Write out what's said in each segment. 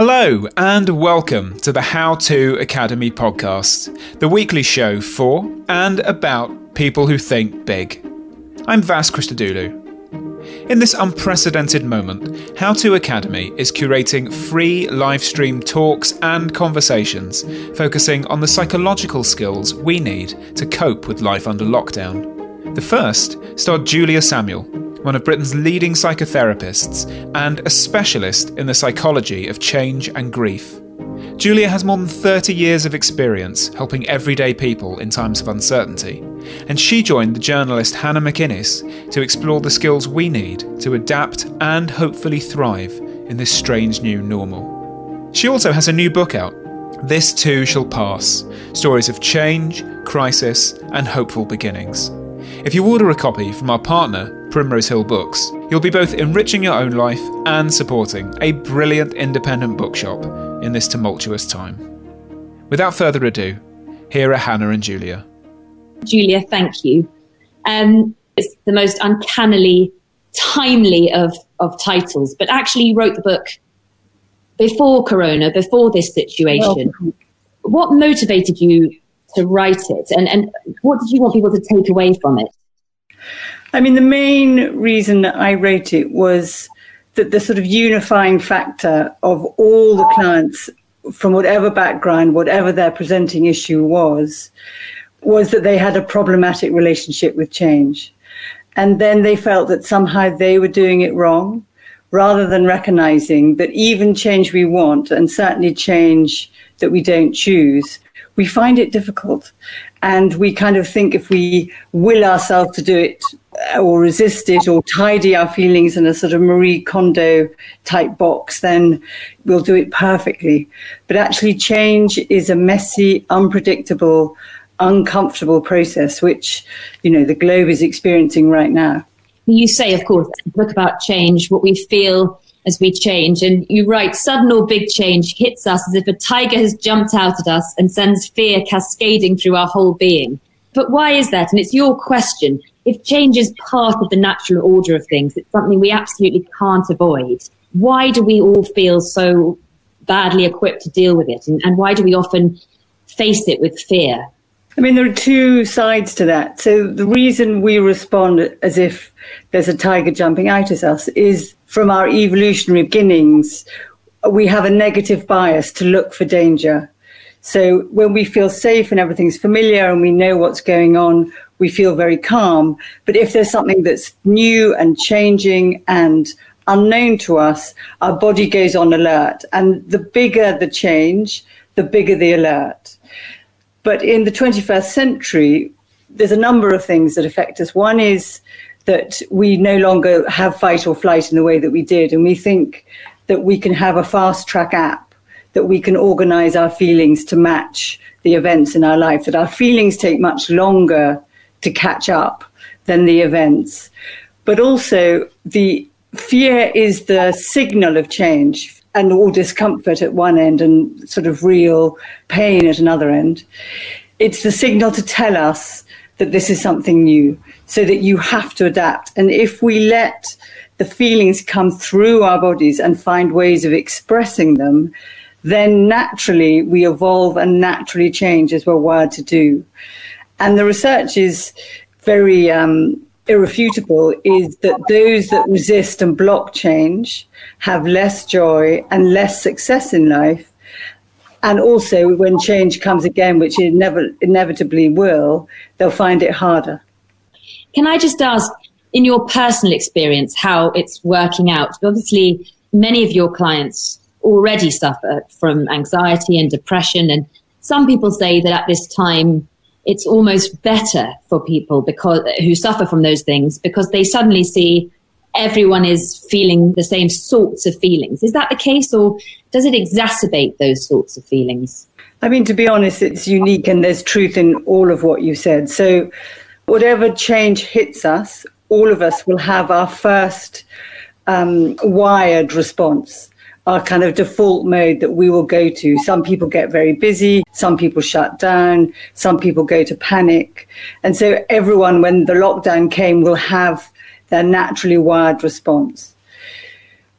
Hello, and welcome to the How To Academy podcast, the weekly show for and about people who think big. I'm Vas Christodoulou. In this unprecedented moment, How To Academy is curating free live stream talks and conversations focusing on the psychological skills we need to cope with life under lockdown. The first starred Julia Samuel, one of Britain's leading psychotherapists and a specialist in the psychology of change and grief. Julia has more than 30 years of experience helping everyday people in times of uncertainty, and she joined the journalist Hannah McInnes to explore the skills we need to adapt and hopefully thrive in this strange new normal. She also has a new book out, This Too Shall Pass Stories of Change, Crisis, and Hopeful Beginnings. If you order a copy from our partner, Primrose Hill Books, you'll be both enriching your own life and supporting a brilliant independent bookshop in this tumultuous time. Without further ado, here are Hannah and Julia. Julia, thank you. Um, it's the most uncannily timely of, of titles, but actually, you wrote the book before Corona, before this situation. Well, what motivated you to write it, and, and what did you want people to take away from it? I mean, the main reason I wrote it was that the sort of unifying factor of all the clients from whatever background, whatever their presenting issue was, was that they had a problematic relationship with change. And then they felt that somehow they were doing it wrong, rather than recognizing that even change we want, and certainly change that we don't choose, we find it difficult. And we kind of think if we will ourselves to do it uh, or resist it or tidy our feelings in a sort of Marie Kondo type box, then we'll do it perfectly. But actually, change is a messy, unpredictable, uncomfortable process, which, you know, the globe is experiencing right now. You say, of course, book about change, what we feel as we change. And you write, sudden or big change hits us as if a tiger has jumped out at us and sends fear cascading through our whole being. But why is that? And it's your question. If change is part of the natural order of things, it's something we absolutely can't avoid. Why do we all feel so badly equipped to deal with it? And, and why do we often face it with fear? I mean, there are two sides to that. So the reason we respond as if there's a tiger jumping out at us is from our evolutionary beginnings, we have a negative bias to look for danger. So when we feel safe and everything's familiar and we know what's going on, we feel very calm. But if there's something that's new and changing and unknown to us, our body goes on alert. And the bigger the change, the bigger the alert. But in the 21st century, there's a number of things that affect us. One is that we no longer have fight or flight in the way that we did. And we think that we can have a fast track app, that we can organize our feelings to match the events in our life, that our feelings take much longer to catch up than the events. But also, the fear is the signal of change and all discomfort at one end and sort of real pain at another end. It's the signal to tell us that this is something new, so that you have to adapt. And if we let the feelings come through our bodies and find ways of expressing them, then naturally we evolve and naturally change as we're wired to do. And the research is very um, irrefutable is that those that resist and block change have less joy and less success in life. And also, when change comes again, which it never inevitably will, they'll find it harder. Can I just ask, in your personal experience, how it's working out? Obviously, many of your clients already suffer from anxiety and depression, and some people say that at this time it's almost better for people because who suffer from those things because they suddenly see everyone is feeling the same sorts of feelings. Is that the case, or does it exacerbate those sorts of feelings? I mean, to be honest, it's unique and there's truth in all of what you said. So, whatever change hits us, all of us will have our first um, wired response our kind of default mode that we will go to. Some people get very busy, some people shut down, some people go to panic. And so everyone, when the lockdown came, will have their naturally wired response.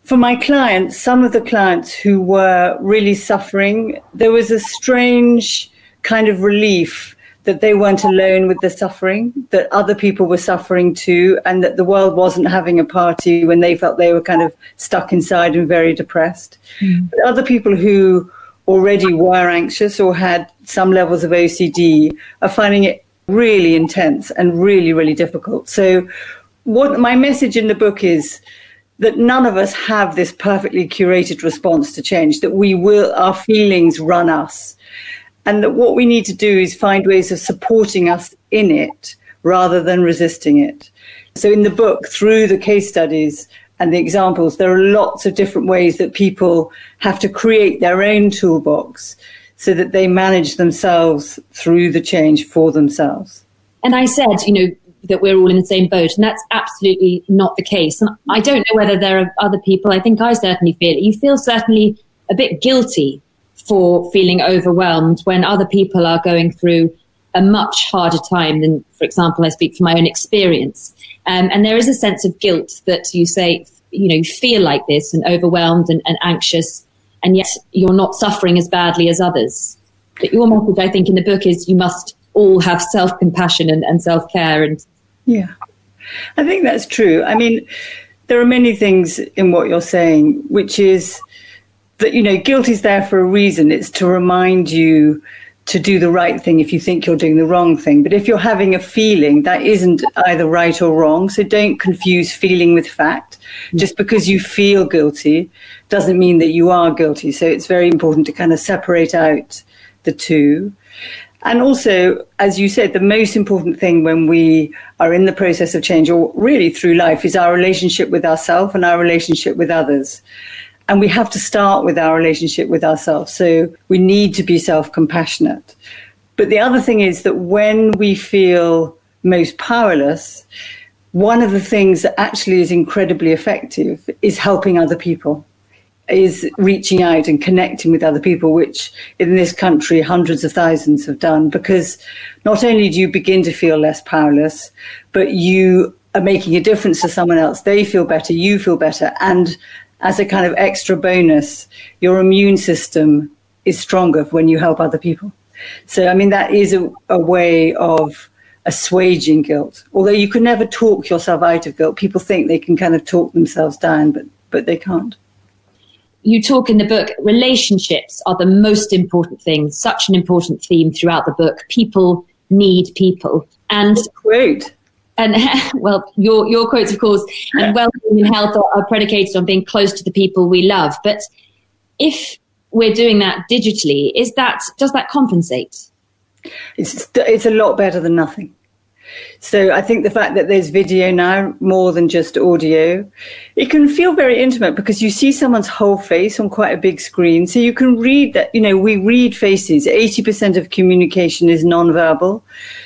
for my clients, some of the clients who were really suffering, there was a strange kind of relief that they weren't alone with the suffering, that other people were suffering too, and that the world wasn't having a party when they felt they were kind of stuck inside and very depressed. Mm. But other people who already were anxious or had some levels of OCD are finding it really intense and really, really difficult. So, what my message in the book is that none of us have this perfectly curated response to change, that we will, our feelings run us and that what we need to do is find ways of supporting us in it rather than resisting it. So, in the book, through the case studies and the examples, there are lots of different ways that people have to create their own toolbox so that they manage themselves through the change for themselves. And I said, you know, that we're all in the same boat, and that's absolutely not the case. And I don't know whether there are other people, I think I certainly feel it. You feel certainly a bit guilty for feeling overwhelmed when other people are going through a much harder time than, for example, I speak from my own experience. Um, and there is a sense of guilt that you say, you know, you feel like this and overwhelmed and, and anxious, and yet you're not suffering as badly as others. But your message, I think, in the book is you must all have self compassion and, and self care. And yeah, I think that's true. I mean, there are many things in what you're saying, which is that you know guilt is there for a reason. It's to remind you to do the right thing if you think you're doing the wrong thing. But if you're having a feeling that isn't either right or wrong. So don't confuse feeling with fact. Just because you feel guilty doesn't mean that you are guilty. So it's very important to kind of separate out the two. And also, as you said, the most important thing when we are in the process of change, or really through life, is our relationship with ourselves and our relationship with others. And we have to start with our relationship with ourselves. So we need to be self compassionate. But the other thing is that when we feel most powerless, one of the things that actually is incredibly effective is helping other people, is reaching out and connecting with other people, which in this country hundreds of thousands have done. Because not only do you begin to feel less powerless, but you are making a difference to someone else. They feel better, you feel better, and as a kind of extra bonus, your immune system is stronger when you help other people. So, I mean, that is a, a way of assuaging guilt. Although you can never talk yourself out of guilt, people think they can kind of talk themselves down, but, but they can't. You talk in the book, relationships are the most important thing, such an important theme throughout the book. People need people. And great and well, your your quotes, of course, and well-being and health are, are predicated on being close to the people we love. But if we're doing that digitally, is that does that compensate? It's it's a lot better than nothing. So I think the fact that there's video now more than just audio, it can feel very intimate because you see someone's whole face on quite a big screen. So you can read that, you know, we read faces. 80% of communication is nonverbal.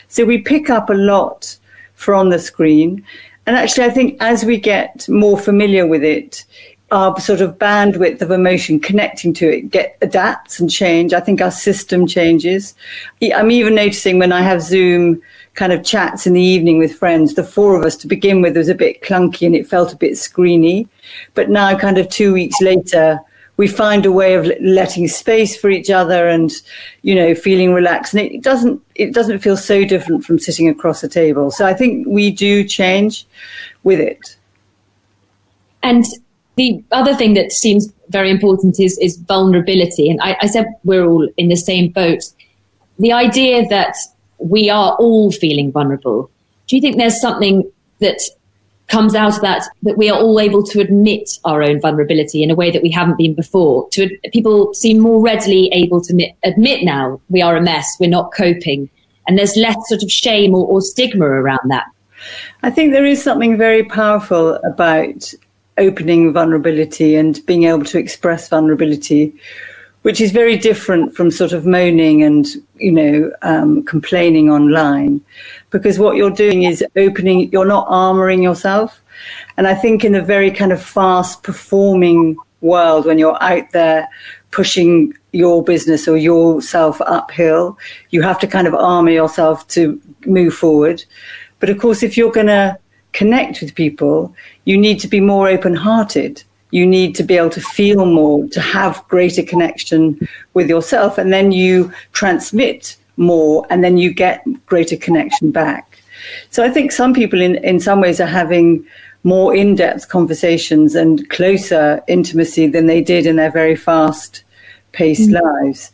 So we pick up a lot from the screen. And actually, I think as we get more familiar with it, our sort of bandwidth of emotion connecting to it get adapts and change. I think our system changes. I'm even noticing when I have Zoom kind of chats in the evening with friends, the four of us to begin with was a bit clunky and it felt a bit screeny. But now, kind of two weeks later, we find a way of letting space for each other and you know feeling relaxed. And it doesn't it doesn't feel so different from sitting across a table. So i think we do change with it. And the other thing that seems very important is is vulnerability. And I, I said we're all in the same boat. The idea that we are all feeling vulnerable do you think there's something that comes out of that that we are all able to admit our own vulnerability in a way that we haven't been before. To people seem more readily able to admit, admit now we are a mess, we're not coping, and there's less sort of shame or, or stigma around that. I think there is something very powerful about opening vulnerability and being able to express vulnerability, which is very different from sort of moaning and you know um, complaining online because what you're doing is opening, you're not armoring yourself. And I think in a very kind of fast performing world, when you're out there pushing your business or yourself uphill, you have to kind of armor yourself to move forward. But of course, if you're going to connect with people, you need to be more open hearted. You need to be able to feel more, to have greater connection with yourself, and then you transmit more, and then you get greater connection back. So I think some people, in, in some ways, are having more in depth conversations and closer intimacy than they did in their very fast paced mm. lives.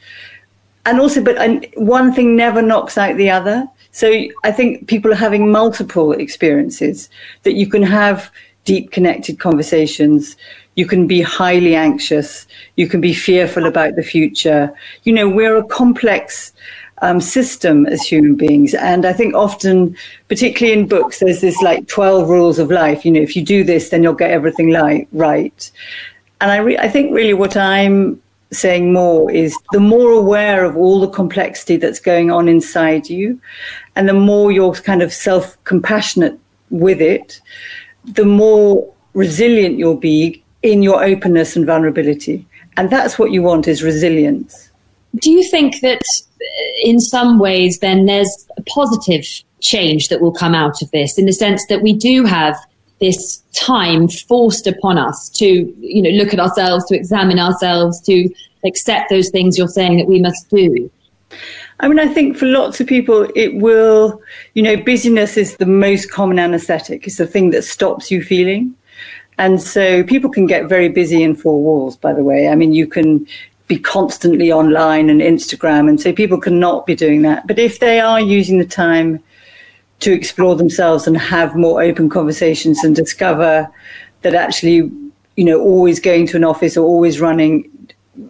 And also, but and one thing never knocks out the other. So I think people are having multiple experiences that you can have deep connected conversations. You can be highly anxious. You can be fearful about the future. You know, we're a complex um, system as human beings. And I think often, particularly in books, there's this like 12 rules of life. You know, if you do this, then you'll get everything like right. And I, re- I think really what I'm saying more is the more aware of all the complexity that's going on inside you, and the more you're kind of self compassionate with it, the more resilient you'll be in your openness and vulnerability. And that's what you want is resilience. Do you think that in some ways then there's a positive change that will come out of this in the sense that we do have this time forced upon us to you know look at ourselves to examine ourselves to accept those things you're saying that we must do I mean, I think for lots of people, it will, you know, busyness is the most common anesthetic. It's the thing that stops you feeling. And so people can get very busy in four walls, by the way. I mean, you can be constantly online and Instagram. And so people cannot be doing that. But if they are using the time to explore themselves and have more open conversations and discover that actually, you know, always going to an office or always running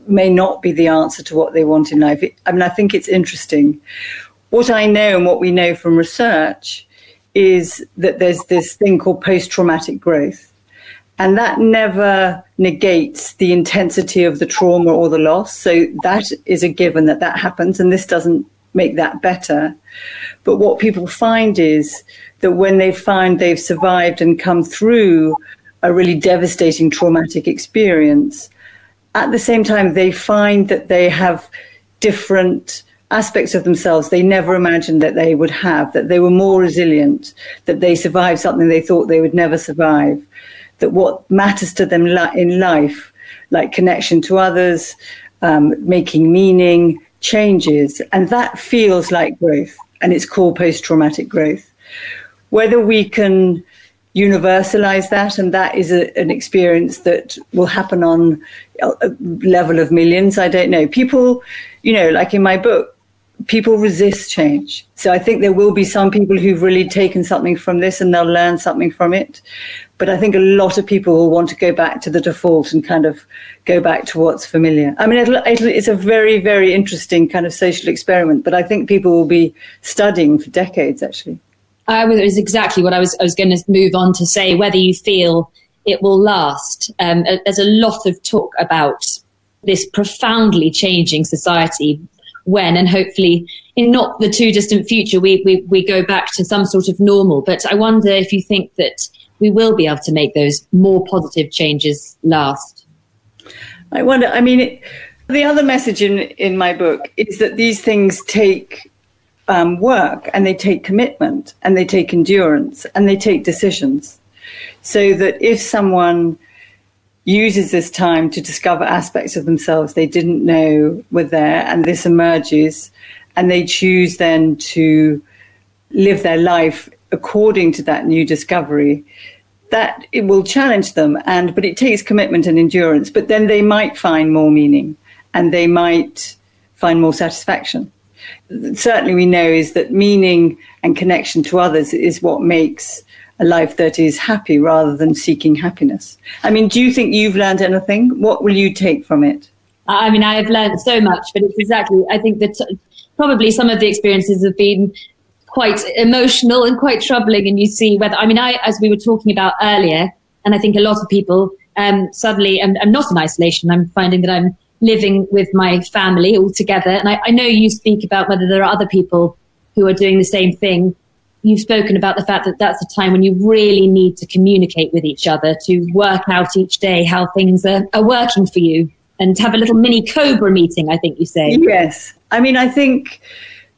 may not be the answer to what they want in life. I mean, I think it's interesting. What I know and what we know from research is that there's this thing called post traumatic growth. And that never negates the intensity of the trauma or the loss. So that is a given that that happens. And this doesn't make that better. But what people find is that when they find they've survived and come through a really devastating traumatic experience, at the same time, they find that they have different aspects of themselves they never imagined that they would have, that they were more resilient, that they survived something they thought they would never survive, that what matters to them in life, like connection to others, um, making meaning, changes. And that feels like growth. And it's called post traumatic growth. Whether we can universalize that, and that is a, an experience that will happen on a level of millions. I don't know. People, you know, like in my book, people resist change. So I think there will be some people who've really taken something from this and they'll learn something from it. But I think a lot of people will want to go back to the default and kind of go back to what's familiar. I mean, it'll, it'll, it's a very, very interesting kind of social experiment, but I think people will be studying for decades, actually. I was exactly what I was. I was going to move on to say whether you feel it will last. Um, there's a lot of talk about this profoundly changing society when, and hopefully in not the too distant future, we, we, we go back to some sort of normal. But I wonder if you think that we will be able to make those more positive changes last. I wonder. I mean, it, the other message in in my book is that these things take um, work and they take commitment and they take endurance and they take decisions. So that if someone uses this time to discover aspects of themselves they didn't know were there and this emerges and they choose then to live their life according to that new discovery. That it will challenge them and but it takes commitment and endurance. But then they might find more meaning and they might find more satisfaction. Certainly we know is that meaning and connection to others is what makes a life that is happy rather than seeking happiness. I mean, do you think you've learned anything? What will you take from it? I mean, I have learned so much, but it's exactly, I think that probably some of the experiences have been quite emotional and quite troubling. And you see whether, I mean, I, as we were talking about earlier, and I think a lot of people um, suddenly, I'm, I'm not in isolation. I'm finding that I'm living with my family all together. And I, I know you speak about whether there are other people who are doing the same thing. You've spoken about the fact that that's a time when you really need to communicate with each other to work out each day how things are, are working for you and have a little mini Cobra meeting, I think you say. Yes. I mean, I think,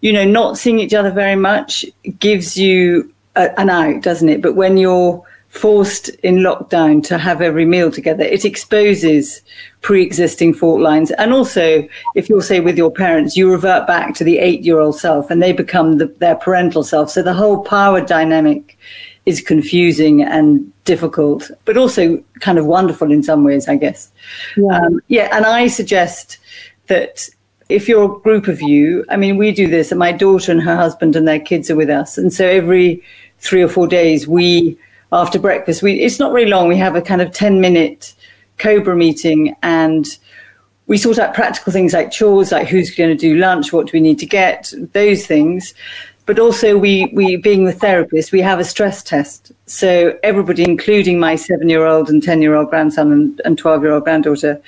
you know, not seeing each other very much gives you a, an out, doesn't it? But when you're forced in lockdown to have every meal together, it exposes pre-existing fault lines. And also, if you're say with your parents, you revert back to the eight-year-old self, and they become the, their parental self. So the whole power dynamic is confusing and difficult, but also kind of wonderful in some ways, I guess. Yeah, um, yeah and I suggest that if you're a group of you, I mean, we do this, and my daughter and her husband and their kids are with us, and so every three or four days we after breakfast. We it's not really long. We have a kind of ten minute Cobra meeting and we sort out practical things like chores, like who's going to do lunch, what do we need to get, those things. But also, we, we being the therapist, we have a stress test. So everybody, including my seven-year-old and ten-year-old grandson and, twelve-year-old granddaughter,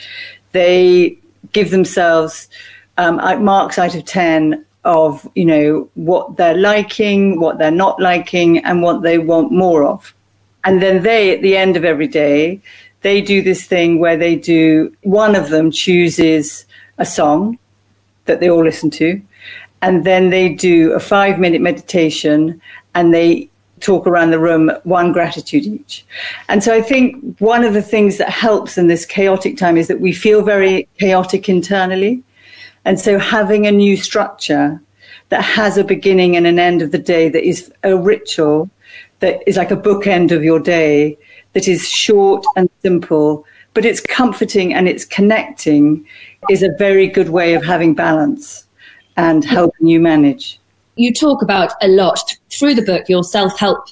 they give themselves um, marks out of ten of you know what they're liking, what they're not liking, and what they want more of. And then they, at the end of every day, they do this thing where they do, one of them chooses a song that they all listen to. And then they do a five minute meditation and they talk around the room one gratitude each. And so I think one of the things that helps in this chaotic time is that we feel very chaotic internally. And so having a new structure that has a beginning and an end of the day that is a ritual that is like a bookend of your day that is short and simple, but it's comforting and it's connecting is a very good way of having balance and helping you manage. You talk about a lot through the book, your self help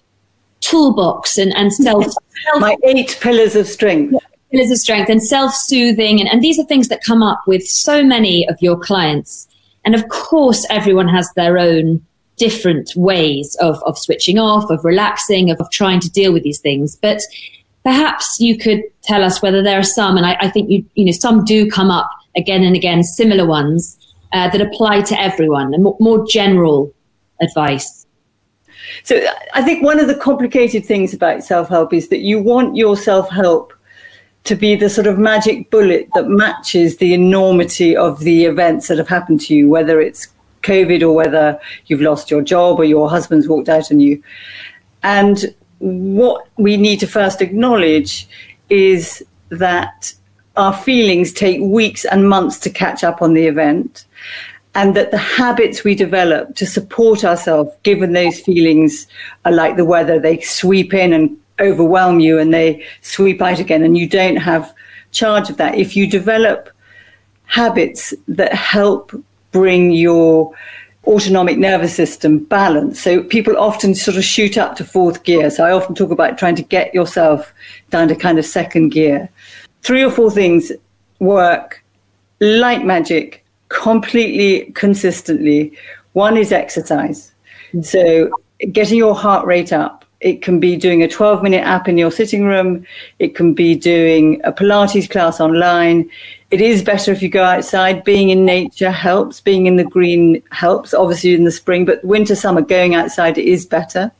toolbox and, and self. My eight pillars of strength. Pillars of strength and self soothing. And, and these are things that come up with so many of your clients. And of course, everyone has their own different ways of, of switching off, of relaxing, of, of trying to deal with these things. But perhaps you could tell us whether there are some, and I, I think you, you know, some do come up again and again, similar ones uh, that apply to everyone and more, more general advice. So I think one of the complicated things about self-help is that you want your self-help to be the sort of magic bullet that matches the enormity of the events that have happened to you, whether it's COVID or whether you've lost your job or your husband's walked out on you. And what we need to first acknowledge is that our feelings take weeks and months to catch up on the event and that the habits we develop to support ourselves given those feelings are like the weather they sweep in and overwhelm you and they sweep out again and you don't have charge of that if you develop habits that help bring your autonomic nervous system balance. So people often sort of shoot up to fourth gear. So I often talk about trying to get yourself down to kind of second gear. Three or four things work like magic completely consistently. One is exercise. Mm. So getting your heart rate up. It can be doing a 12 minute app in your sitting room. It can be doing a Pilates class online it is better if you go outside. Being in nature helps. Being in the green helps, obviously in the spring, but winter, summer, going outside is better.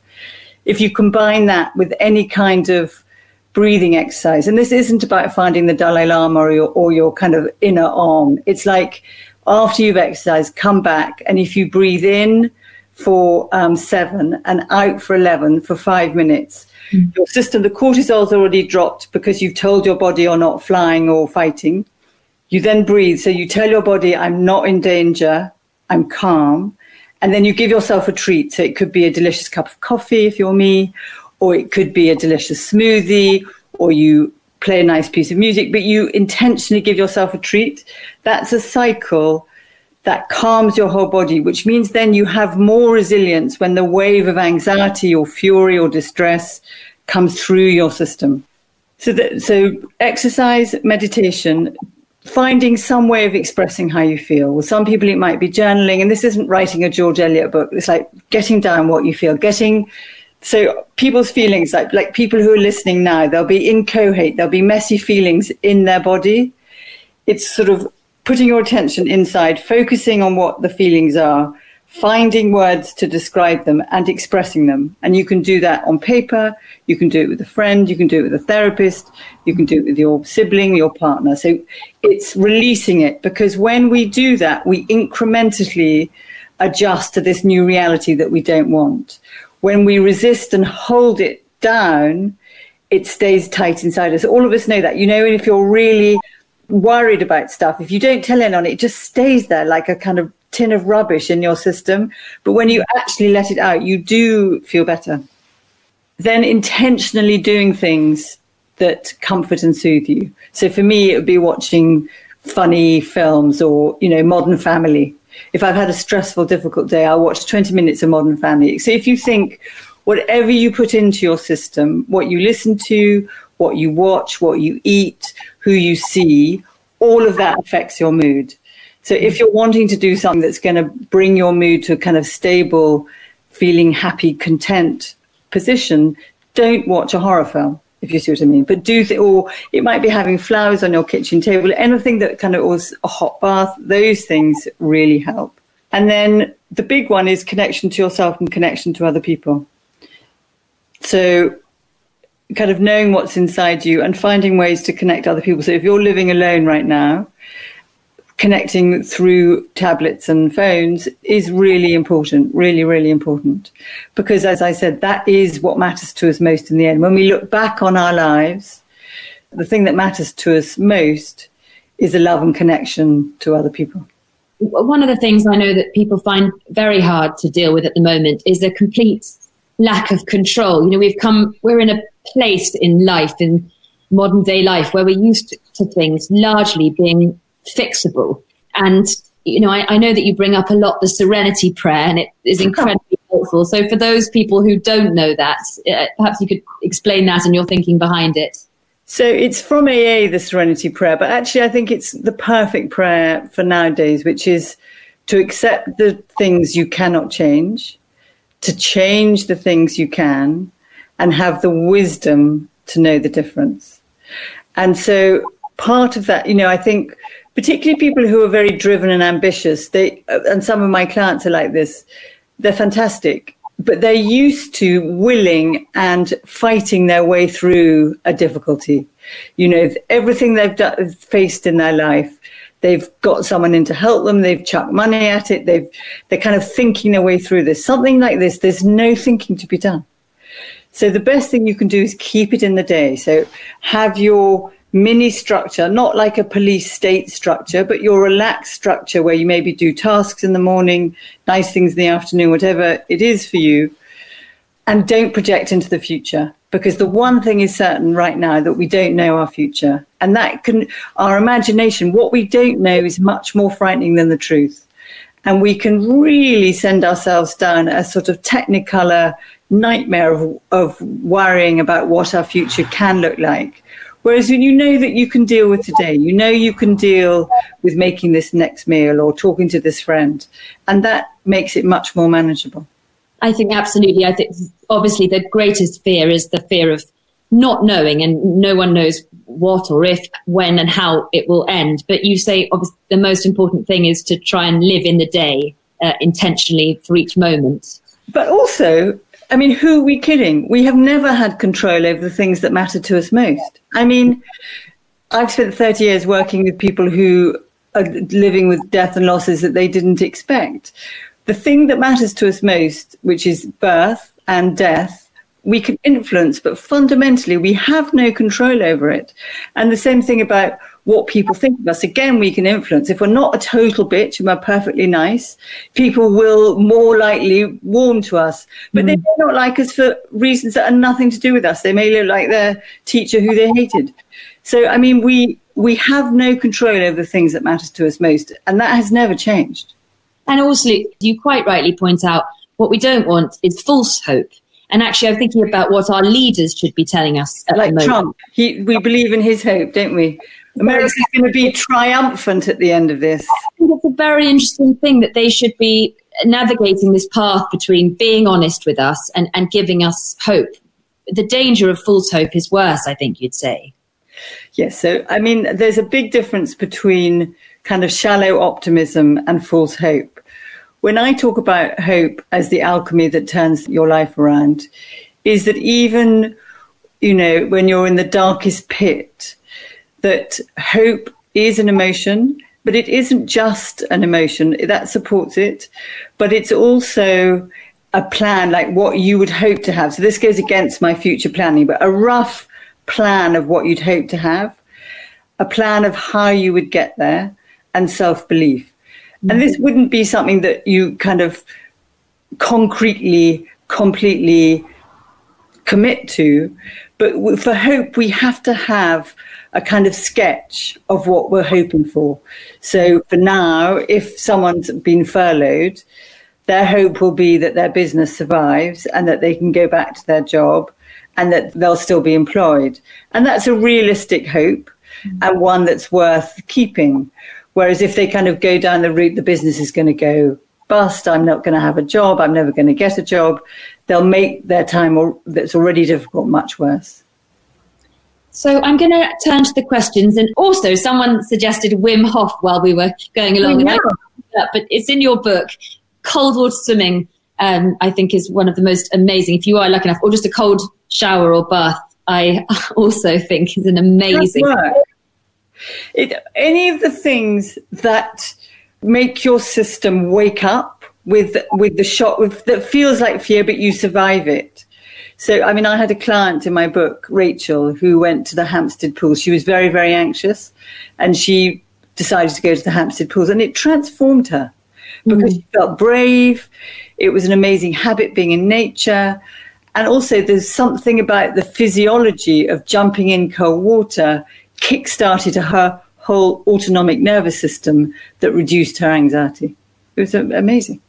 If you combine that with any kind of breathing exercise, and this isn't about finding the Dalai Lama or your, or your kind of inner arm. It's like after you've exercised, come back, and if you breathe in for um, seven and out for 11 for five minutes, mm. your system, the cortisol's already dropped because you've told your body you're not flying or fighting. You then breathe. So you tell your body, I'm not in danger, I'm calm. And then you give yourself a treat. So it could be a delicious cup of coffee if you're me, or it could be a delicious smoothie, or you play a nice piece of music, but you intentionally give yourself a treat. That's a cycle that calms your whole body, which means then you have more resilience when the wave of anxiety or fury or distress comes through your system. So, so exercise, meditation, finding some way of expressing how you feel. With some people, it might be journaling, and this isn't writing a George Eliot book. It's like getting down what you feel, getting so people's feelings, like like people who are listening now, they'll be inchoate, there'll be messy feelings in their body. It's sort of putting your attention inside, focusing on what the feelings are, finding words to describe them and expressing them. And you can do that on paper, you can do it with a friend, you can do it with a therapist, you can do it with your sibling, your partner. So it's releasing it because when we do that, we incrementally adjust to this new reality that we don't want. When we resist and hold it down, it stays tight inside us. All of us know that. You know, if you're really worried about stuff, if you don't tell anyone, it just stays there like a kind of tin of rubbish in your system. But when you mm. actually let it out, you do feel better. Then intentionally doing things that comfort and soothe you. So for me, it would be watching funny films or, you know, Modern Family. If I've had a stressful, difficult day, I'll watch 20 minutes of Modern Family. So if you think whatever you put into your system, what you listen to, what you watch, what you eat, who you see, all of that affects your mood. So if you're wanting to do something that's going to bring your mood to a kind of stable, feeling happy, content position, don't watch a horror film if you see what I mean. But do th- or it might be having flowers on your kitchen table, anything that kind of was a hot bath. Those things really help. And then the big one is connection to yourself and connection to other people. So kind of knowing what's inside you and finding ways to connect other people. So if you're living alone right now, connecting through tablets and phones is really important, really, really important. Because as I said, that is what matters to us most in the end. When we look back on our lives, the thing that matters to us most is the love and connection to other people. One of the things I know that people find very hard to deal with at the moment is the complete lack of control. You know, we've come, we're in a place in life, in modern day life, where we're used to things largely being fixable. And, you know, I, I, know that you bring up a lot the serenity prayer and it is incredibly helpful. So for those people who don't know that, uh, perhaps you could explain that and your thinking behind it. So it's from AA, the serenity prayer, but actually I think it's the perfect prayer for nowadays, which is to accept the things you cannot change, to change the things you can, and have the wisdom to know the difference. And so part of that, you know, I think particularly people who are very driven and ambitious. They uh, and some of my clients are like this. They're fantastic, but they're used to willing and fighting their way through a difficulty. You know, everything they've faced in their life, they've got someone in to help them. They've chucked money at it. They've they're kind of thinking their way through this. Something like this, there's no thinking to be done. So the best thing you can do is keep it in the day. So have your mini structure, not like a police state structure, but your relaxed structure where you maybe do tasks in the morning, nice things in the afternoon, whatever it is for you. And don't project into the future because the one thing is certain right now that we don't know our future. And that can, our imagination, what we don't know is much more frightening than the truth. And we can really send ourselves down a sort of technicolor nightmare of, of worrying about what our future can look like Whereas when you know that you can deal with today, you know you can deal with making this next meal or talking to this friend, and that makes it much more manageable. I think absolutely. I think obviously the greatest fear is the fear of not knowing, and no one knows what or if, when, and how it will end. But you say obviously the most important thing is to try and live in the day uh, intentionally for each moment. But also, I mean, who are we kidding? We have never had control over the things that matter to us most. I mean, I've spent 30 years working with people who are living with death and losses that they didn't expect. The thing that matters to us most, which is birth and death, we can influence, but fundamentally we have no control over it. And the same thing about what people think of us. Again, we can influence. If we're not a total bitch and we're perfectly nice, people will more likely warm to us. But mm. they may not like us for reasons that are nothing to do with us. They may look like their teacher who they hated. So, I mean, we we have no control over the things that matter to us most, and that has never changed. And also, you quite rightly point out what we don't want is false hope. And actually, I'm thinking about what our leaders should be telling us. like Trump, he, we believe in his hope, don't we? America's going to be triumphant at the end of this. I think it's a very interesting thing that they should be navigating this path between being honest with us and, and giving us hope. The danger of false hope is worse, I think you'd say. Yes. So, I mean, there's a big difference between kind of shallow optimism and false hope. When I talk about hope as the alchemy that turns your life around, is that even, you know, when you're in the darkest pit, that hope is an emotion, but it isn't just an emotion that supports it, but it's also a plan, like what you would hope to have. So this goes against my future planning, but a rough plan of what you'd hope to have, a plan of how you would get there, and self belief. Mm-hmm. And this wouldn't be something that you kind of concretely, completely commit to. But for hope, we have to have a kind of sketch of what we're hoping for. So for now, if someone's been furloughed, their hope will be that their business survives and that they can go back to their job and that they'll still be employed. And that's a realistic hope mm-hmm. and one that's worth keeping. Whereas if they kind of go down the route, the business is going to go bust, I'm not going to have a job, I'm never going to get a job, they'll make their time that's already difficult much worse. So I'm going to turn to the questions. And also, someone suggested Wim Hof while we were going along. But it's in your book. Cold water swimming, um, I think, is one of the most amazing. If you are lucky enough, or just a cold shower or bath, I also think is an amazing. It, any of the things that make your system wake up with with the shock with, that feels like fear, but you survive it. So, I mean, I had a client in my book, Rachel, who went to the Hampstead pools. She was very, very anxious, and she decided to go to the Hampstead pools, and it transformed her because mm. she felt brave. It was an amazing habit being in nature. And also, there's something about the physiology of jumping in cold water kick-started her whole autonomic nervous system that reduced her anxiety. It was amazing.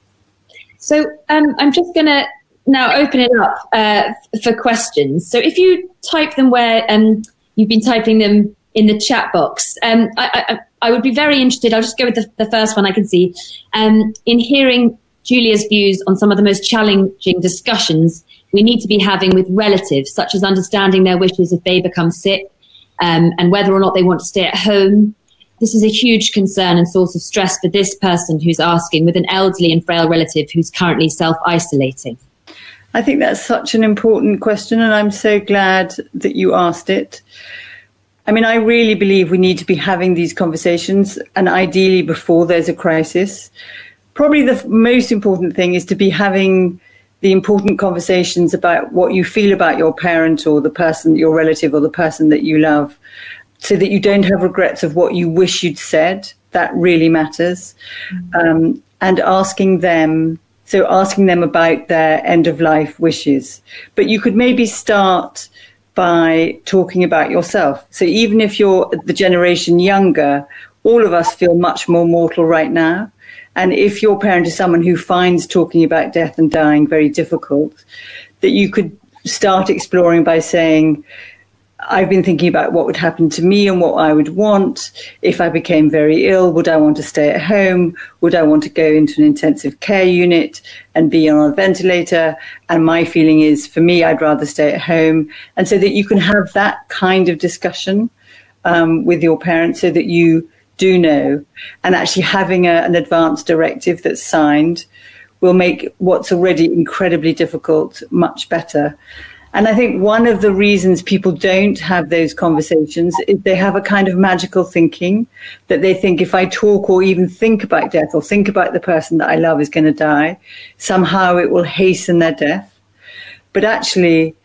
So um, I'm just going to now open it up uh, for questions. So if you type them where um, you've been typing them in the chat box, um, I, I, I, would be very interested. I'll just go with the, the first one I can see. Um, in hearing Julia's views on some of the most challenging discussions we need to be having with relatives, such as understanding their wishes if they become sick, um, and whether or not they want to stay at home. This is a huge concern and source of stress for this person who's asking with an elderly and frail relative who's currently self isolating. I think that's such an important question, and I'm so glad that you asked it. I mean, I really believe we need to be having these conversations, and ideally before there's a crisis. Probably the most important thing is to be having the important conversations about what you feel about your parent or the person, your relative, or the person that you love, so that you don't have regrets of what you wish you'd said. That really matters. Mm-hmm. Um, and asking them, so asking them about their end of life wishes. But you could maybe start by talking about yourself. So even if you're the generation younger, all of us feel much more mortal right now. And if your parent is someone who finds talking about death and dying very difficult, that you could start exploring by saying, I've been thinking about what would happen to me and what I would want if I became very ill. Would I want to stay at home? Would I want to go into an intensive care unit and be on a ventilator? And my feeling is for me, I'd rather stay at home. And so that you can have that kind of discussion um, with your parents so that you do know. And actually having a, an advance directive that's signed will make what's already incredibly difficult much better. And I think one of the reasons people don't have those conversations is they have a kind of magical thinking that they think if I talk or even think about death or think about the person that I love is going to die, somehow it will hasten their death. But actually,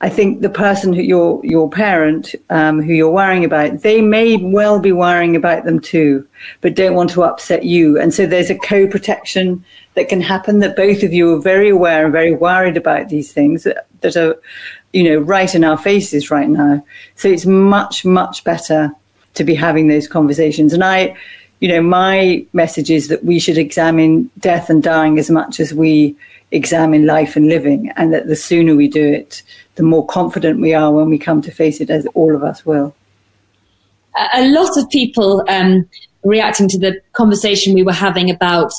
I think the person who your your parent um, who you're worrying about, they may well be worrying about them too, but don't want to upset you. And so there's a co-protection that can happen that both of you are very aware and very worried about these things that, are, you know, right in our faces right now. So it's much much better to be having those conversations. And I, you know, my message is that we should examine death and dying as much as we examine life and living, and that the sooner we do it the more confident we are when we come to face it, as all of us will. A lot of people um, reacting to the conversation we were having about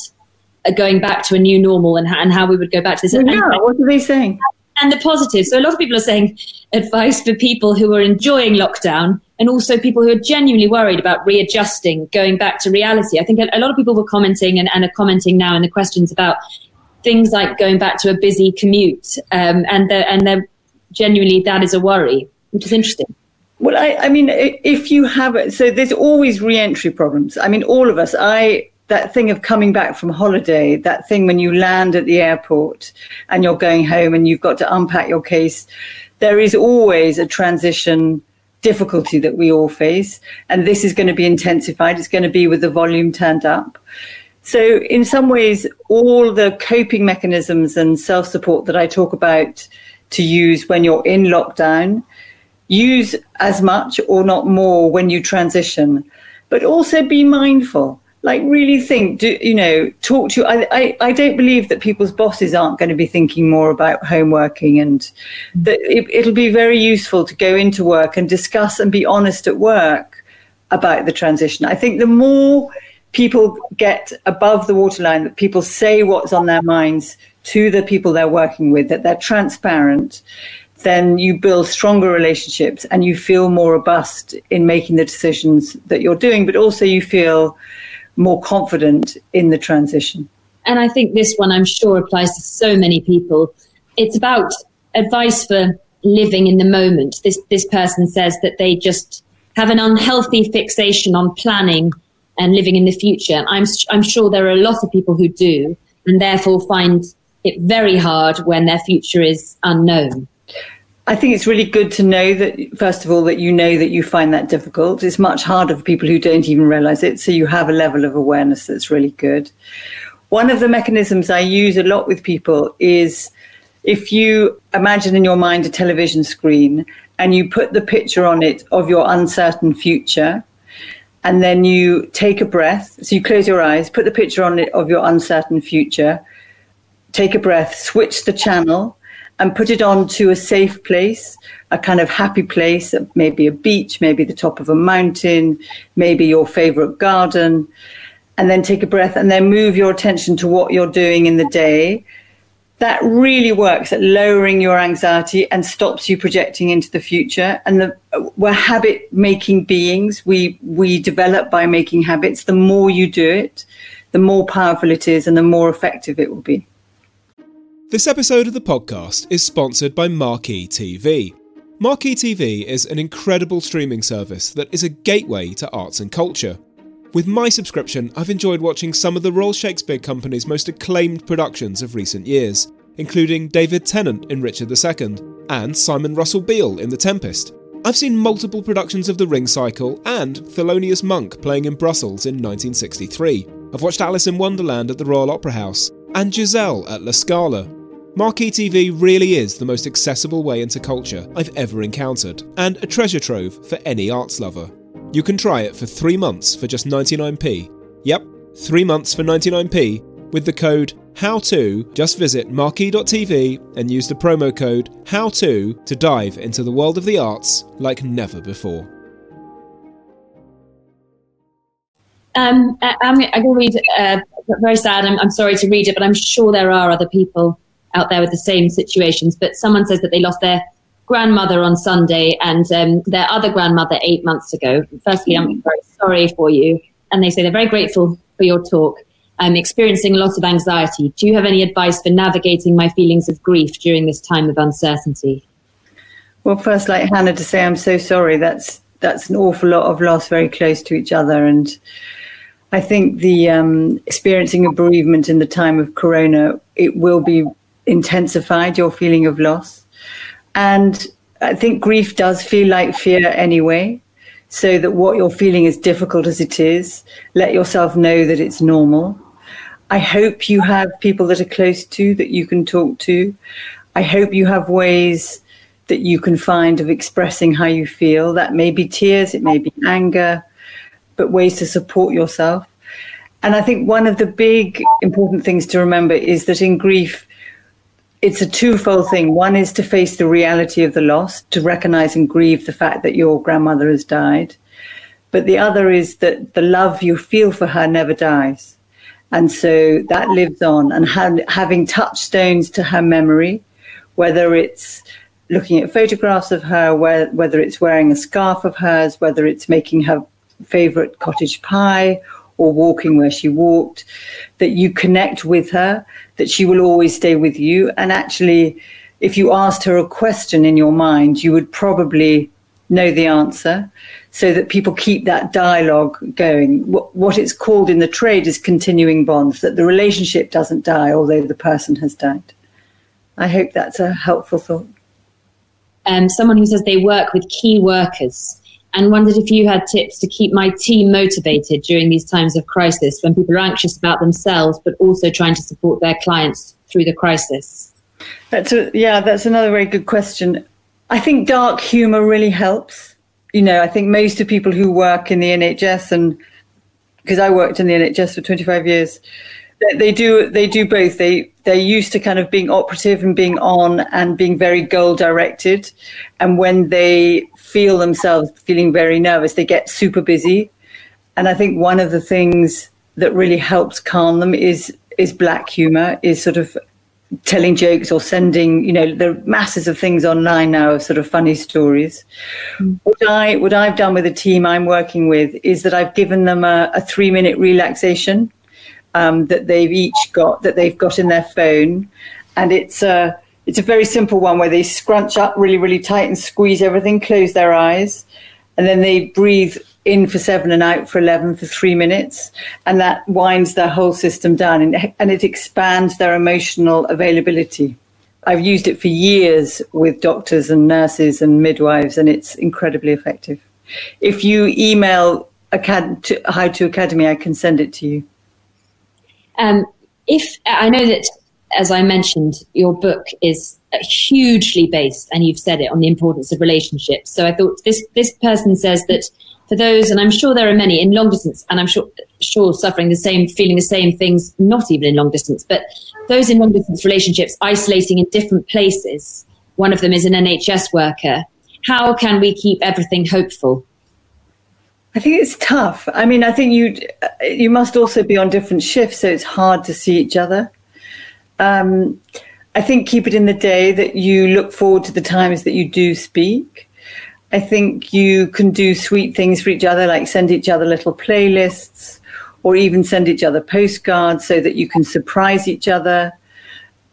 uh, going back to a new normal and, and how we would go back to this. Well, yeah, what are they saying? And the positives. So a lot of people are saying advice for people who are enjoying lockdown and also people who are genuinely worried about readjusting, going back to reality. I think a, lot of people were commenting and, and are commenting now in the questions about things like going back to a busy commute um, and, the, and they're genuinely that is a worry, which is interesting. Well, I, I mean, if you have so there's always re-entry problems. I mean, all of us. I that thing of coming back from holiday, that thing when you land at the airport and you're going home and you've got to unpack your case, there is always a transition difficulty that we all face. And this is going to be intensified. It's going to be with the volume turned up. So, in some ways, all the coping mechanisms and self support that I talk about to use when you're in lockdown, use as much or not more when you transition, but also be mindful like really think do you know talk to I, I i don't believe that people's bosses aren't going to be thinking more about home working and that it, it'll be very useful to go into work and discuss and be honest at work about the transition. I think the more people get above the waterline that people say what's on their minds to the people they're working with that they're transparent then you build stronger relationships and you feel more robust in making the decisions that you're doing but also you feel more confident in the transition. And I think this one, I'm sure, applies to so many people. It's about advice for living in the moment. This this person says that they just have an unhealthy fixation on planning and living in the future. I'm I'm sure there are a lot of people who do, and therefore find it very hard when their future is unknown. I think it's really good to know that, first of all, that you know that you find that difficult. It's much harder for people who don't even realize it. So you have a level of awareness that's really good. One of the mechanisms I use a lot with people is if you imagine in your mind a television screen and you put the picture on it of your uncertain future, and then you take a breath. So you close your eyes, put the picture on it of your uncertain future, take a breath, switch the channel, and put it on to a safe place, a kind of happy place, maybe a beach, maybe the top of a mountain, maybe your favorite garden, and then take a breath and then move your attention to what you're doing in the day. That really works at lowering your anxiety and stops you projecting into the future. And the, we're habit making beings. We, we develop by making habits. The more you do it, the more powerful it is and the more effective it will be. This episode of the podcast is sponsored by Marquee TV. Marquee TV is an incredible streaming service that is a gateway to arts and culture. With my subscription, I've enjoyed watching some of the Royal Shakespeare Company's most acclaimed productions of recent years, including David Tennant in Richard II and Simon Russell Beale in The Tempest. I've seen multiple productions of The Ring Cycle and Thelonious Monk playing in Brussels in 1963. I've watched Alice in Wonderland at the Royal Opera House and Giselle at La Scala. Marquee TV really is the most accessible way into culture I've ever encountered, and a treasure trove for any arts lover. You can try it for three months for just 99p. Yep, three months for 99p with the code HOW2. Just visit marquee.tv and use the promo code HOW2 to dive into the world of the arts like never before. Um, I, am going to read, uh, very sad, I'm, I'm sorry to read it, but I'm sure there are other people out there with the same situations. But someone says that they lost their grandmother on Sunday and um, their other grandmother eight months ago. Firstly, I'm very sorry for you. And they say they're very grateful for your talk. I'm experiencing a lot of anxiety. Do you have any advice for navigating my feelings of grief during this time of uncertainty? Well, first, like Hannah, to say I'm so sorry. That's that's an awful lot of loss very close to each other, and I think the um, experiencing a bereavement in the time of Corona it will be intensified your feeling of loss. And I think grief does feel like fear anyway. So that what you're feeling is difficult as it is, let yourself know that it's normal. I hope you have people that are close to that you can talk to. I hope you have ways that you can find of expressing how you feel. That may be tears, it may be anger, but ways to support yourself. And I think one of the big important things to remember is that in grief, it's a twofold thing. One is to face the reality of the loss, to recognize and grieve the fact that your grandmother has died. But the other is that the love you feel for her never dies. And so that lives on. And ha- having touchstones to her memory, whether it's looking at photographs of her, where, whether it's wearing a scarf of hers, whether it's making her favorite cottage pie or walking where she walked, that you connect with her, that she will always stay with you. And actually, if you asked her a question in your mind, you would probably know the answer so that people keep that dialogue going. What, it's called in the trade is continuing bonds, that the relationship doesn't die although the person has died. I hope that's a helpful thought. Um, someone who says they work with key workers and wondered if you had tips to keep my team motivated during these times of crisis when people are anxious about themselves but also trying to support their clients through the crisis. That's a, yeah, that's another very good question. I think dark humor really helps. You know, I think most of people who work in the NHS and because I worked in the NHS for 25 years, they, they do they do both. They they're used to kind of being operative and being on and being very goal directed, and when they feel themselves feeling very nervous, they get super busy. And I think one of the things that really helps calm them is is black humor, is sort of telling jokes or sending, you know, there are masses of things online now of sort of funny stories. Mm. What I what I've done with the team I'm working with is that I've given them a, a three minute relaxation um, that they've each got that they've got in their phone, and it's a it's a very simple one where they scrunch up really really tight and squeeze everything, close their eyes, and then they breathe in for seven and out for 11 for three minutes. And that winds their whole system down and, and it expands their emotional availability. I've used it for years with doctors and nurses and midwives, and it's incredibly effective. If you email acad- to, How to Academy, I can send it to you. Um, if I know that, as I mentioned, your book is hugely based, and you've said it on the importance of relationships. So I thought this this person says that for those, and I'm sure there are many in long distance, and I'm sure sure suffering the same, feeling the same things, not even in long distance, but those in long distance relationships, isolating in different places. One of them is an NHS worker. How can we keep everything hopeful? I think it's tough. I mean, I think you you must also be on different shifts, so it's hard to see each other. Um, I think keep it in the day that you look forward to the times that you do speak. I think you can do sweet things for each other, like send each other little playlists or even send each other postcards so that you can surprise each other.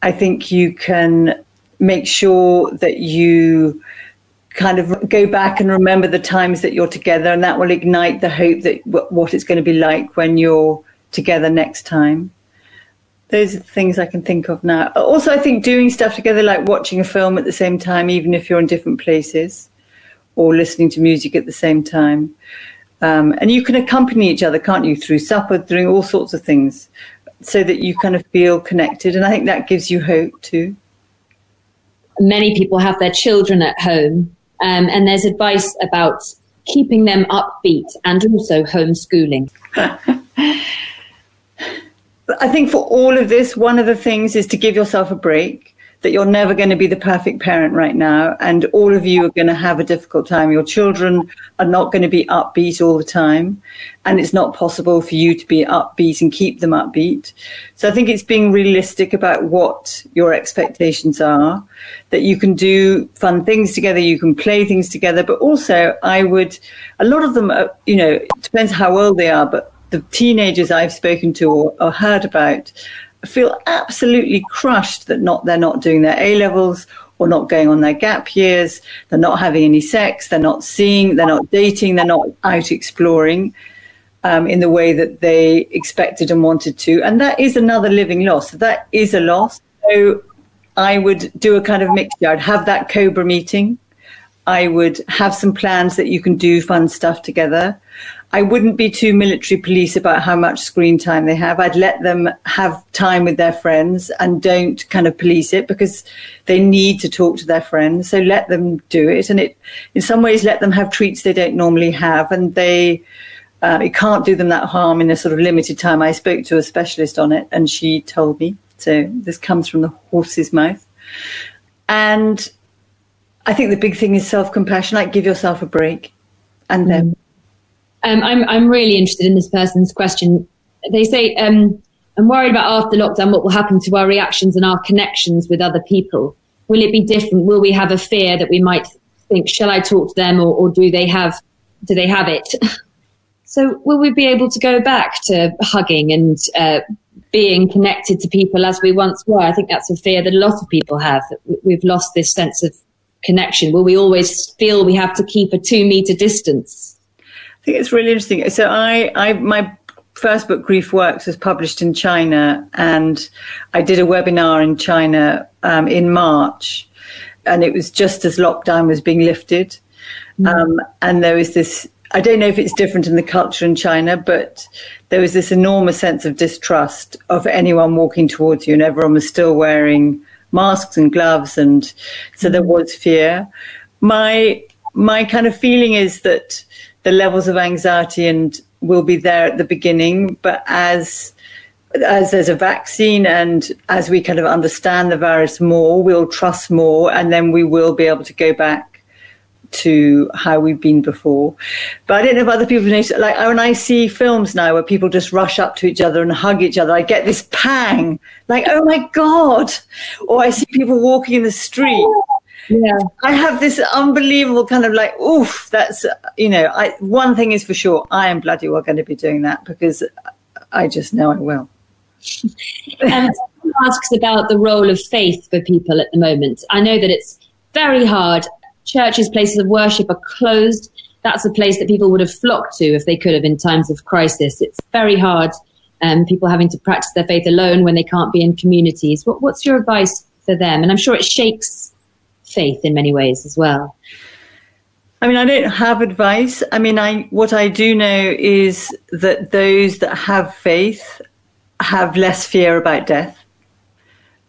I think you can make sure that you kind of go back and remember the times that you're together, and that will ignite the hope that what it's going to be like when you're together next time. Those are the things I can think of now. Also, I think doing stuff together, like watching a film at the same time, even if you're in different places or listening to music at the same time. Um, and you can accompany each other, can't you, through supper, doing all sorts of things, so that you kind of feel connected. And I think that gives you hope too. Many people have their children at home, um, and there's advice about keeping them upbeat and also homeschooling. I think for all of this, one of the things is to give yourself a break that you're never going to be the perfect parent right now, and all of you are going to have a difficult time. Your children are not going to be upbeat all the time, and it's not possible for you to be upbeat and keep them upbeat. So I think it's being realistic about what your expectations are, that you can do fun things together, you can play things together, but also I would, a lot of them, are, you know, it depends how old they are, but the teenagers I've spoken to or, or heard about feel absolutely crushed that not they're not doing their A levels or not going on their gap years. They're not having any sex. They're not seeing. They're not dating. They're not out exploring um, in the way that they expected and wanted to. And that is another living loss. That is a loss. So I would do a kind of mixture. I'd have that Cobra meeting. I would have some plans that you can do fun stuff together. I wouldn't be too military police about how much screen time they have. I'd let them have time with their friends and don't kind of police it because they need to talk to their friends. So let them do it. And it, in some ways, let them have treats they don't normally have. And they, uh, it can't do them that harm in a sort of limited time. I spoke to a specialist on it and she told me. So this comes from the horse's mouth. And I think the big thing is self compassion. Like give yourself a break and then. Um, I'm, I'm really interested in this person's question. They say, um, I'm worried about after lockdown what will happen to our reactions and our connections with other people. Will it be different? Will we have a fear that we might think, shall I talk to them or, or do they have do they have it? so will we be able to go back to hugging and uh, being connected to people as we once were? I think that's a fear that a lot of people have. We've lost this sense of connection? Will we always feel we have to keep a two meter distance? I think it's really interesting. So I, I, my first book, Grief Works, was published in China, and I did a webinar in China um, in March, and it was just as lockdown was being lifted, mm. um, and there was this. I don't know if it's different in the culture in China, but there was this enormous sense of distrust of anyone walking towards you, and everyone was still wearing masks and gloves, and so there mm. was fear. My my kind of feeling is that the levels of anxiety and will be there at the beginning, but as as there's a vaccine and as we kind of understand the virus more, we'll trust more, and then we will be able to go back to how we've been before. But I don't know if other people notice. Like when I see films now where people just rush up to each other and hug each other, I get this pang, like oh my god! Or I see people walking in the street yeah. I have this unbelievable kind of like oof that's you know i one thing is for sure i am bloody well going to be doing that because i just know i will. And asks about the role of faith for people at the moment. I know that it's very hard. Churches places of worship are closed. That's a place that people would have flocked to if they could have in times of crisis. It's very hard um, people having to practice their faith alone when they can't be in communities. What, what's your advice for them? And i'm sure it shakes faith in many ways as well? I mean, I don't have advice. I mean, I what I do know is that those that have faith have less fear about death.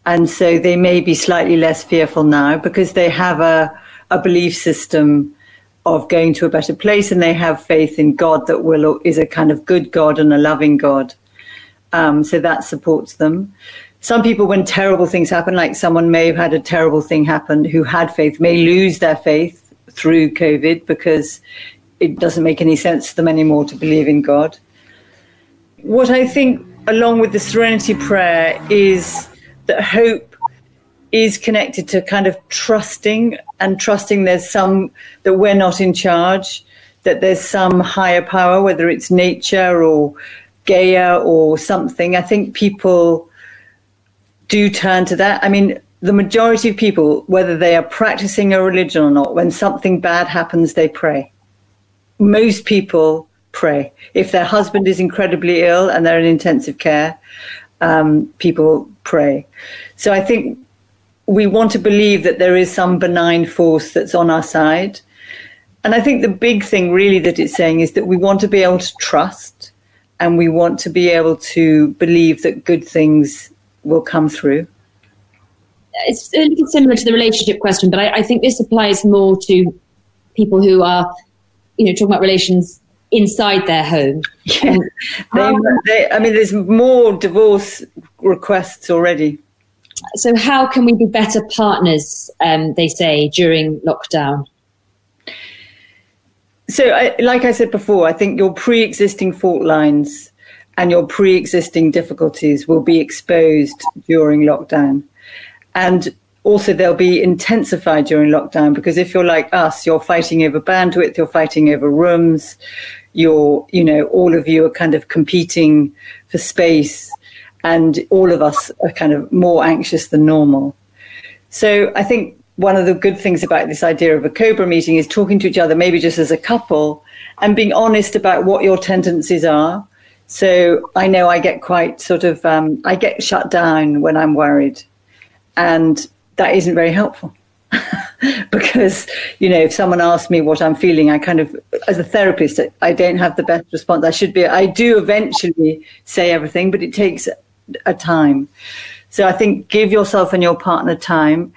And so they may be slightly less fearful now because they have a, a belief system of going to a better place and they have faith in God that will is a kind of good God and a loving God. Um, so that supports them some people, when terrible things happen, like someone may have had a terrible thing happen who had faith, may lose their faith through COVID because it doesn't make any sense to them anymore to believe in God. What I think, along with the serenity prayer, is that hope is connected to kind of trusting and trusting there's some that we're not in charge, that there's some higher power, whether it's nature or Gaia or something. I think people do turn to that. I mean, the majority of people, whether they are practicing a religion or not, when something bad happens, they pray. Most people pray. If their husband is incredibly ill and they're in intensive care, um, people pray. So I think we want to believe that there is some benign force that's on our side. And I think the big thing really that it's saying is that we want to be able to trust and we want to be able to believe that good things will come through. It's a little similar to the relationship question, but I, I think this applies more to people who are, you know, talking about relations inside their home. Yeah. They, they, I mean, there's more divorce requests already. So, how can we be better partners, um, they say, during lockdown? So, I, like I said before, I think your pre existing fault lines and your pre existing difficulties will be exposed during lockdown. And also, they'll be intensified during lockdown because if you're like us, you're fighting over bandwidth, you're fighting over rooms, you're, you know, all of you are kind of competing for space, and all of us are kind of more anxious than normal. So I think one of the good things about this idea of a Cobra meeting is talking to each other, maybe just as a couple, and being honest about what your tendencies are so I know I get quite sort of, um, I get shut down when I'm worried. And that isn't very helpful. because, you know, if someone asks me what I'm feeling, I kind of, as a therapist, I don't have the best response. I should be, I do eventually say everything, but it takes a time. So I think give yourself and your partner time.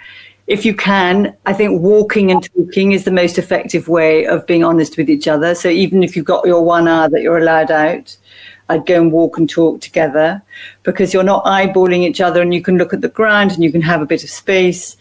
If you can, I think walking and talking is the most effective way of being honest with each other. So even if you've got your one hour that you're allowed out, I'd go and walk and talk together because you're not eyeballing each other and you can look at the ground and you can have a bit of space.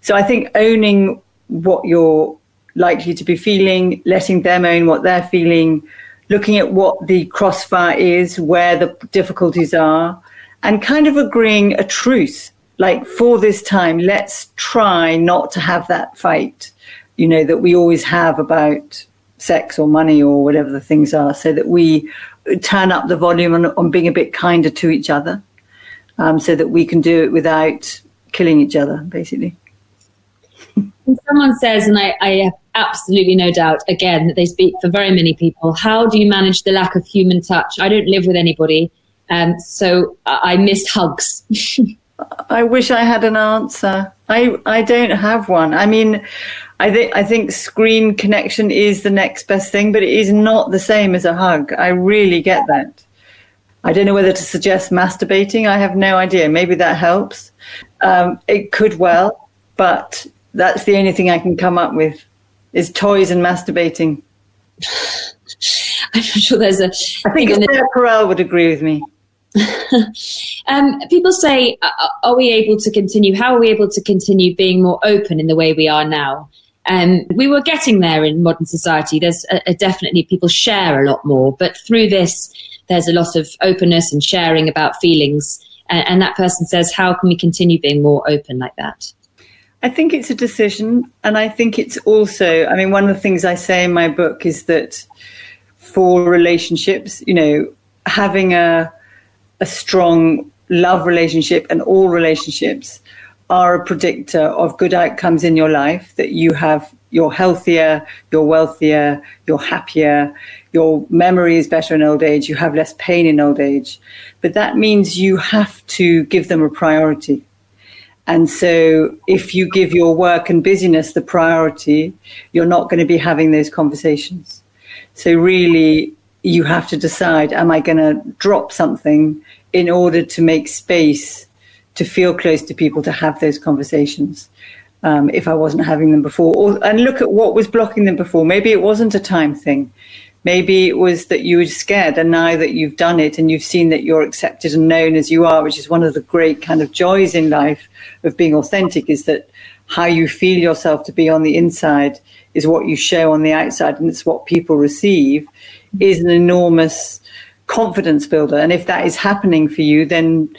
So I think owning what you're likely to be feeling, letting them own what they're feeling, looking at what the crossfire is, where the difficulties are, and kind of agreeing a truce. Like for this time, let's try not to have that fight, you know, that we always have about sex or money or whatever the things are, so that we turn up the volume on, on being a bit kinder to each other um, so that we can do it without killing each other, basically. someone says, and I, I have absolutely no doubt, again, that they speak for very many people, how do you manage the lack of human touch? I don't live with anybody, um, so I miss hugs. I wish I had an answer. I, I don't have one. I mean, I think I think screen connection is the next best thing, but it is not the same as a hug. I really get that. I don't know whether to suggest masturbating. I have no idea. Maybe that helps. Um, it could well, but that's the only thing I can come up with is toys and masturbating. I'm not sure there's a. I think Esther Perel would agree with me. um, people say, are we able to continue? How are we able to continue being more open in the way we are now? Um, we were getting there in modern society. There's a, a definitely people share a lot more, but through this, there's a lot of openness and sharing about feelings. And, and that person says, how can we continue being more open like that? I think it's a decision. And I think it's also, I mean, one of the things I say in my book is that for relationships, you know, having a, a strong love relationship and all relationships are a predictor of good outcomes in your life, that you have, you're healthier, you're wealthier, you're happier, your memory is better in old age, you have less pain in old age. But that means you have to give them a priority. And so if you give your work and busyness the priority, you're not going to be having those conversations. So really, you have to decide, am I going to drop something in order to make space to feel close to people, to have those conversations. Um, if I wasn't having them before, or, and look at what was blocking them before. Maybe it wasn't a time thing. Maybe it was that you were scared, and now that you've done it and you've seen that you're accepted and known as you are, which is one of the great kind of joys in life of being authentic, is that how you feel yourself to be on the inside is what you show on the outside, and it's what people receive, is an enormous confidence builder. And if that is happening for you, then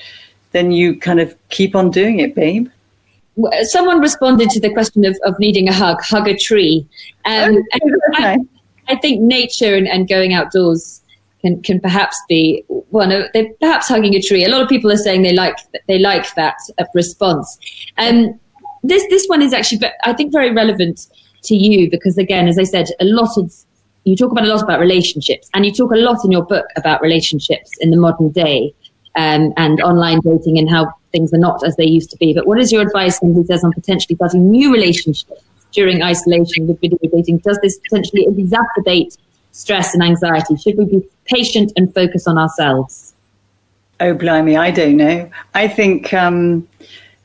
then you kind of keep on doing it, babe. Someone responded to the question of, of needing a hug, hug a tree. Um, okay. I, I, think nature and, and going outdoors can, can perhaps be one of they perhaps hugging a tree. A lot of people are saying they like they like that uh, response. Um, this this one is actually I think very relevant to you because again, as I said, a lot of you talk about a lot about relationships, and you talk a lot in your book about relationships in the modern day um, and online dating and how things are not as they used to be. But what is your advice, when he says, on potentially starting new relationships during isolation with video dating? Does this potentially exacerbate stress and anxiety? Should we be patient and focus on ourselves? Oh, blimey, I don't know. I think um,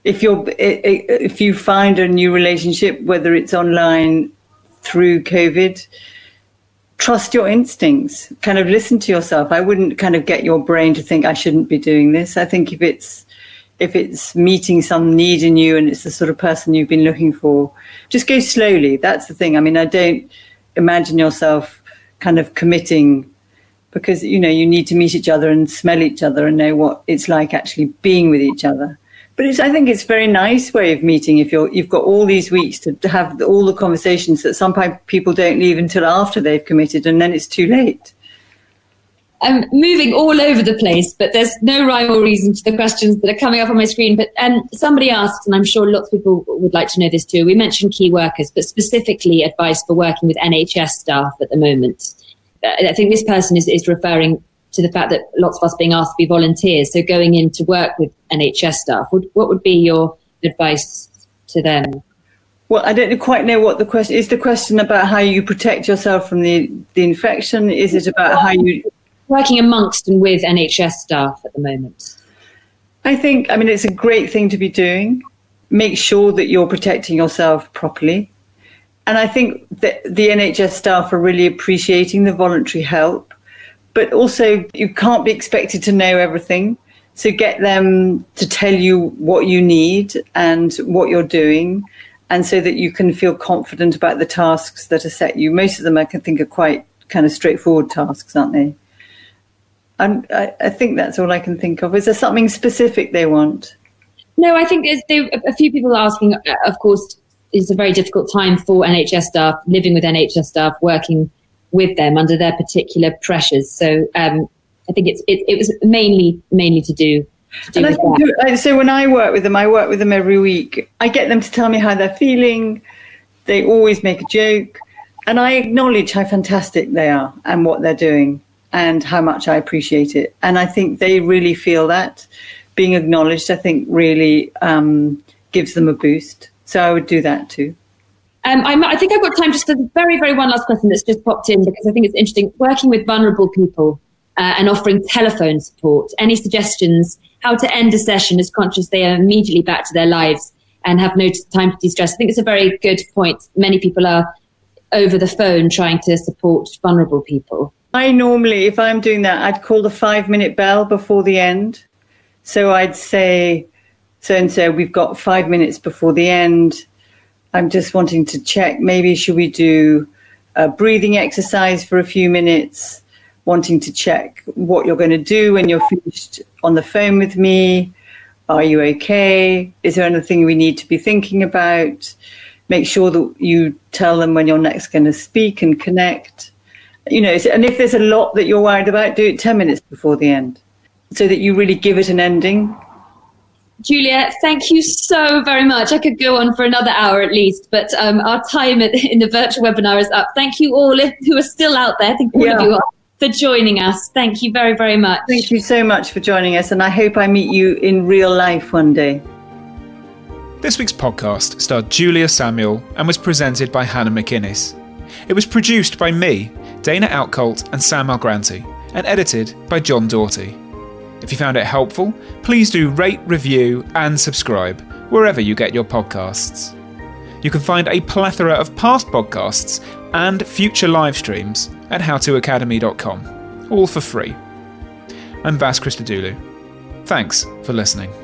if you're if you find a new relationship, whether it's online through COVID, trust your instincts, kind of listen to yourself. I wouldn't kind of get your brain to think I shouldn't be doing this. I think if it's if it's meeting some need in you and it's the sort of person you've been looking for, just go slowly. That's the thing. I mean, I don't imagine yourself kind of committing because you know you need to meet each other and smell each other and know what it's like actually being with each other. But I think it's a very nice way of meeting if you're, you've got all these weeks to, to have all the conversations that sometimes people don't leave until after they've committed and then it's too late. I'm moving all over the place, but there's no rhyme or reason to the questions that are coming up on my screen. But um, somebody asked, and I'm sure lots of people would like to know this too. We mentioned key workers, but specifically advice for working with NHS staff at the moment. I think this person is, is referring to the fact that lots of us being asked to be volunteers. So going in to work with NHS staff, would, what would be your advice to them? Well, I don't quite know what the question is. The question about how you protect yourself from the, the infection. Is it about how you working amongst and with NHS staff at the moment? I think. I mean, it's a great thing to be doing. Make sure that you're protecting yourself properly. And I think that the NHS staff are really appreciating the voluntary help but also you can't be expected to know everything. So get them to tell you what you need and what you're doing, and so that you can feel confident about the tasks that are set you. Most of them I can think are quite kind of straightforward tasks, aren't they? And I, I think that's all I can think of. Is there something specific they want? No, I think there's there, a few people asking. Uh, of course, it's a very difficult time for NHS staff living with NHS staff, working with them under their particular pressures. So um, I think it's it, it, was mainly mainly to do do and I think, so when I work with them, I work with them every week. I get them to tell me how they're feeling. They always make a joke. And I acknowledge how fantastic they are and what they're doing and how much I appreciate it. And I think they really feel that. Being acknowledged, I think, really um, gives them a boost. So I would do that too. Um, i think I've got time just for the very, very one last question that's just popped in because I think it's interesting. Working with vulnerable people uh, and offering telephone support. Any suggestions how to end a session as conscious they are immediately back to their lives and have no time to de-stress? I think it's a very good point. Many people are over the phone trying to support vulnerable people. I normally, if I'm doing that, I'd call the five minute bell before the end. So I'd say, so and so, we've got five minutes before the end. I'm just wanting to check. Maybe should we do a breathing exercise for a few minutes? Wanting to check what you're going to do when you're finished on the phone with me. Are you okay? Is there anything we need to be thinking about? Make sure that you tell them when you're next going to speak and connect you know, and if there's a lot that you're worried about, do it 10 minutes before the end so that you really give it an ending. Julia, thank you so very much. I could go on for another hour at least, but um, our time in the virtual webinar is up. Thank you all who are still out there. Thank all yeah. of you for joining us. Thank you very, very much. Thank you so much for joining us, and I hope I meet you in real life one day. This week's podcast starred Julia Samuel and was presented by Hannah McInnes. It was produced by me, Dana Outcolt, and Sam Algranti, and edited by John Doughty. If you found it helpful, please do rate, review, and subscribe wherever you get your podcasts. You can find a plethora of past podcasts and future live streams at howtoacademy.com, all for free. I'm Vas Christodoulou. Thanks for listening.